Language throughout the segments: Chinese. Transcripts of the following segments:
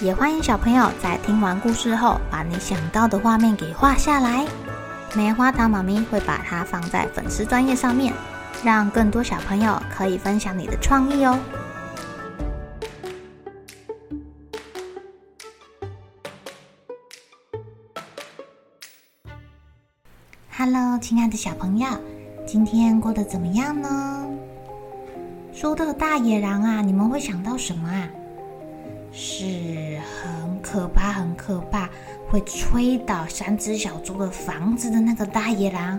也欢迎小朋友在听完故事后，把你想到的画面给画下来。棉花糖妈咪会把它放在粉丝专页上面，让更多小朋友可以分享你的创意哦。Hello，亲爱的小朋友，今天过得怎么样呢？说到大野狼啊，你们会想到什么啊？是很可怕、很可怕，会吹倒三只小猪的房子的那个大野狼，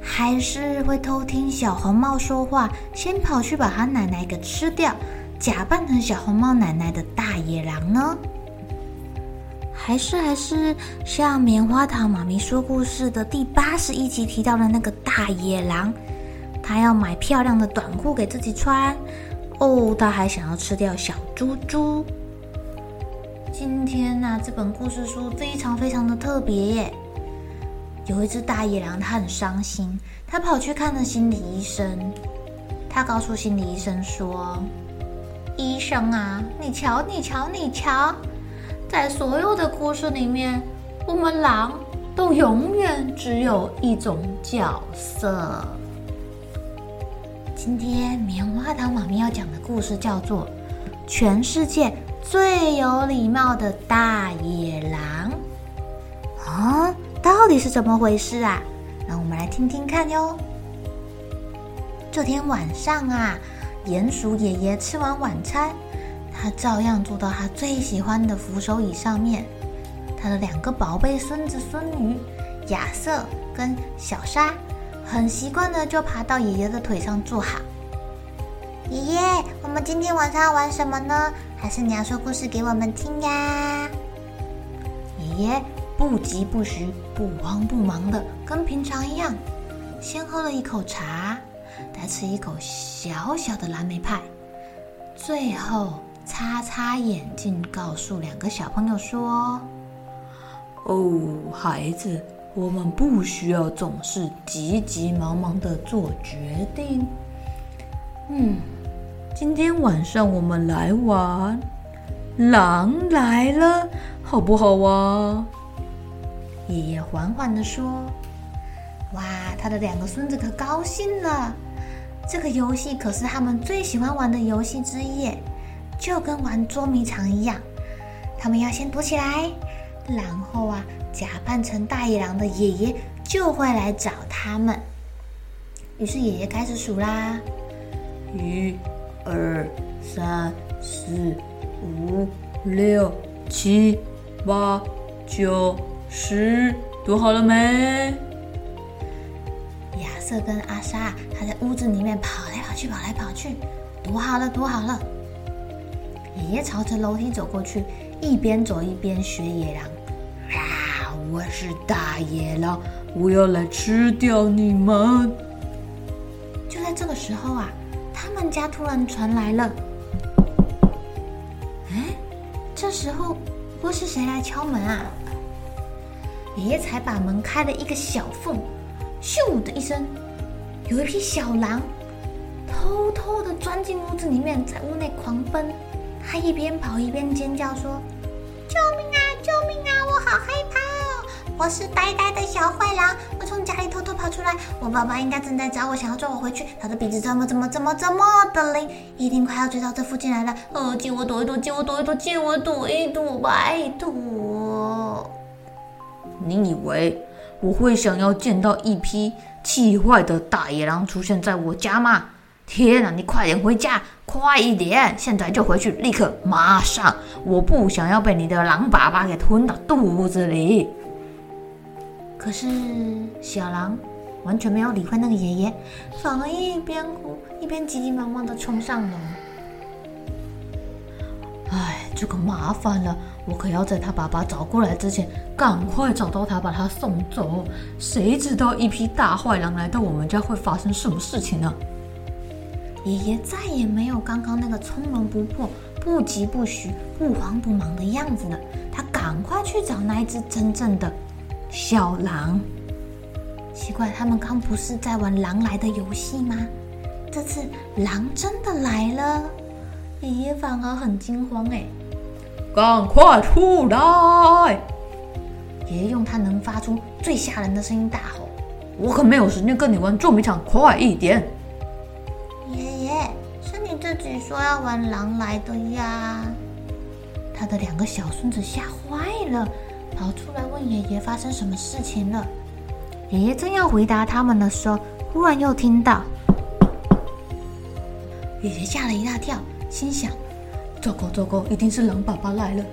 还是会偷听小红帽说话，先跑去把他奶奶给吃掉，假扮成小红帽奶奶的大野狼呢？还是还是像棉花糖妈咪说故事的第八十一集提到的那个大野狼，他要买漂亮的短裤给自己穿，哦，他还想要吃掉小猪猪。今天呢、啊，这本故事书非常非常的特别耶。有一只大野狼，它很伤心，它跑去看了心理医生。它告诉心理医生说：“医生啊，你瞧，你瞧，你瞧，在所有的故事里面，我们狼都永远只有一种角色。”今天棉花糖妈咪要讲的故事叫做《全世界》最有礼貌的大野狼啊，到底是怎么回事啊？让我们来听听看哟。这天晚上啊，鼹鼠爷爷吃完晚餐，他照样坐到他最喜欢的扶手椅上面。他的两个宝贝孙子孙女亚瑟跟小莎，很习惯的就爬到爷爷的腿上坐好。爷爷，我们今天晚上要玩什么呢？还是你要说故事给我们听呀？爷爷不急不徐、不慌不忙的，跟平常一样，先喝了一口茶，再吃一口小小的蓝莓派，最后擦擦眼镜，告诉两个小朋友说：“哦，孩子，我们不需要总是急急忙忙的做决定。”嗯。今天晚上我们来玩，狼来了，好不好啊？爷爷缓缓地说：“哇，他的两个孙子可高兴了。这个游戏可是他们最喜欢玩的游戏之一，就跟玩捉迷藏一样。他们要先躲起来，然后啊，假扮成大野狼的爷爷就会来找他们。于是爷爷开始数啦，一。”二三四五六七八九十，读好了没？亚瑟跟阿莎还在屋子里面跑来跑去，跑来跑去，读好了，读好了。爷爷朝着楼梯走过去，一边走一边学野狼：“啊，我是大野狼，我要来吃掉你们！”就在这个时候啊。他们家突然传来了，哎，这时候会是谁来敲门啊？爷爷才把门开了一个小缝，咻的一声，有一匹小狼偷偷的钻进屋子里面，在屋内狂奔。他一边跑一边尖叫说：“救命啊！救命啊！我好害怕！”我是呆呆的小坏狼，我从家里偷出来。我爸爸应该正在找我，想要抓我回去。他的鼻子这么、这么、这么、这么的灵，一定快要追到这附近来了。哦，借我躲一躲，借我躲一躲，借我躲一躲，拜托！你以为我会想要见到一批气坏的大野狼出现在我家吗？天哪，你快点回家，快一点！现在就回去，立刻，马上！我不想要被你的狼爸爸给吞到肚子里。可是小狼完全没有理会那个爷爷，反而一边哭一边急急忙忙的冲上楼。哎，这个麻烦了，我可要在他爸爸找过来之前，赶快找到他，把他送走。谁知道一匹大坏狼来到我们家会发生什么事情呢？爷爷再也没有刚刚那个从容不迫、不疾不徐、不慌不忙的样子了。他赶快去找那一只真正的小狼。奇怪，他们刚不是在玩狼来的游戏吗？这次狼真的来了，爷爷反而很惊慌哎！赶快出来！爷爷用他能发出最吓人的声音大吼：“我可没有时间跟你玩捉迷藏，快一点！”爷爷，是你自己说要玩狼来的呀！他的两个小孙子吓坏了，跑出来问爷爷发生什么事情了。爷爷正要回答他们的时候，忽然又听到。爷爷吓了一大跳，心想：“糟糕糟糕，一定是狼爸爸来了！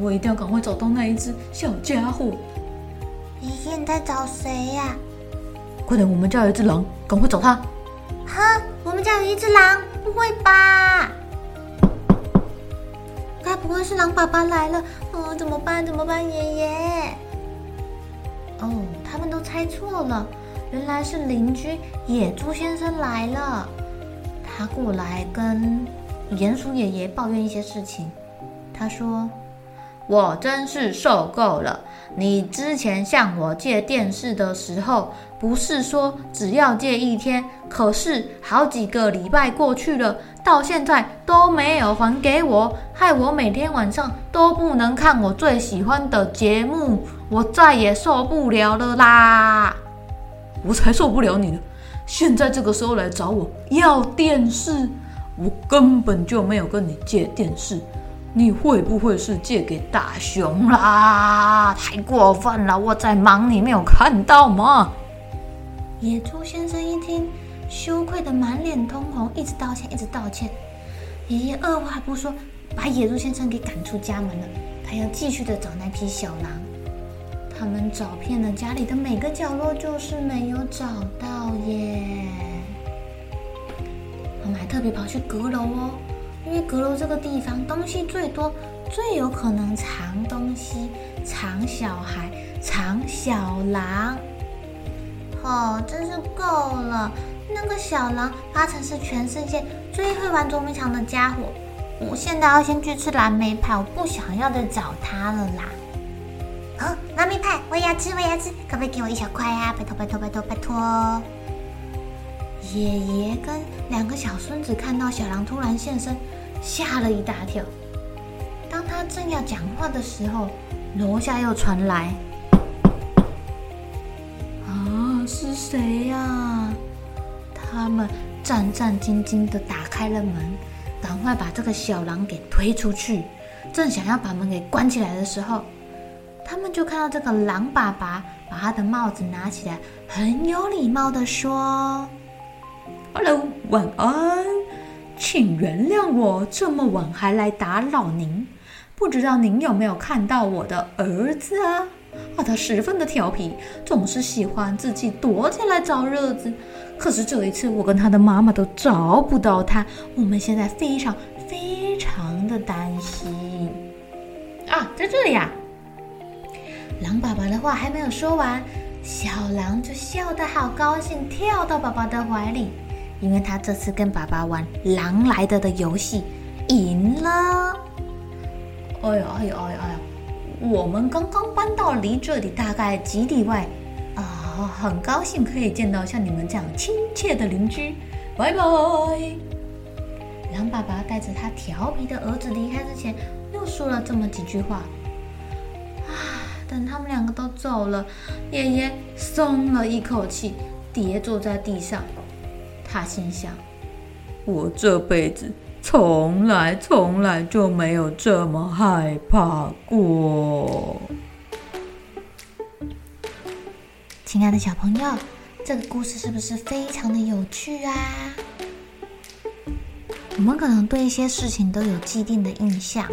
我一定要赶快找到那一只小家伙。”爷爷，你在找谁呀？快点，我们家有一只狼，赶快找他！哈，我们家有一只狼？不会吧？该不会是狼爸爸来了？哦，怎么办？怎么办？爷爷？他们都猜错了，原来是邻居野猪先生来了。他过来跟鼹鼠爷爷抱怨一些事情。他说：“我真是受够了！你之前向我借电视的时候，不是说只要借一天？可是好几个礼拜过去了，到现在都没有还给我，害我每天晚上都不能看我最喜欢的节目，我再也受不了了啦！我才受不了你呢！”现在这个时候来找我要电视，我根本就没有跟你借电视，你会不会是借给大雄啦？太过分了！我在忙，你没有看到吗？野猪先生一听，羞愧得满脸通红，一直道歉，一直道歉。爷爷二话不说，把野猪先生给赶出家门了。他要继续的找那匹小狼。他们找遍了家里的每个角落，就是没有找到耶。我们还特别跑去阁楼哦，阁楼这个地方东西最多，最有可能藏东西、藏小孩、藏小狼。哦，真是够了！那个小狼八成是全世界最会玩捉迷藏的家伙。我现在要先去吃蓝莓派，我不想要再找他了啦。哦，蓝莓派，我也要吃，我也要吃，可不可以给我一小块呀？拜托，拜托，拜托，拜托！爷爷跟两个小孙子看到小狼突然现身，吓了一大跳。当他正要讲话的时候，楼下又传来：“啊，是谁呀？”他们战战兢兢地打开了门，赶快把这个小狼给推出去。正想要把门给关起来的时候，他们就看到这个狼爸爸把他的帽子拿起来，很有礼貌地说：“Hello，晚安，请原谅我这么晚还来打扰您。不知道您有没有看到我的儿子啊？啊，他十分的调皮，总是喜欢自己躲起来找乐子。可是这一次我跟他的妈妈都找不到他，我们现在非常非常的担心。啊，在这里呀。”狼爸爸的话还没有说完，小狼就笑得好高兴，跳到爸爸的怀里，因为他这次跟爸爸玩“狼来的”的游戏，赢了。哎呀哎呀哎呀哎呀！我们刚刚搬到离这里大概几里外，啊，很高兴可以见到像你们这样亲切的邻居。拜拜。狼爸爸带着他调皮的儿子离开之前，又说了这么几句话。啊等他们两个都走了，爷爷松了一口气，跌坐在地上。他心想：“我这辈子从来从来就没有这么害怕过。”亲爱的小朋友，这个故事是不是非常的有趣啊？我们可能对一些事情都有既定的印象。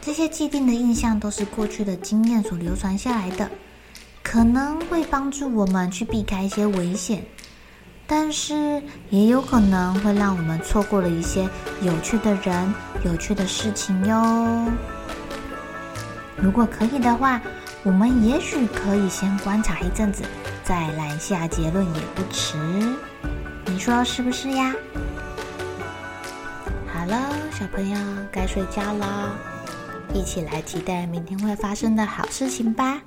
这些既定的印象都是过去的经验所流传下来的，可能会帮助我们去避开一些危险。但是也有可能会让我们错过了一些有趣的人、有趣的事情哟。如果可以的话，我们也许可以先观察一阵子，再来下结论也不迟。你说是不是呀？好了，小朋友该睡觉了，一起来期待明天会发生的好事情吧。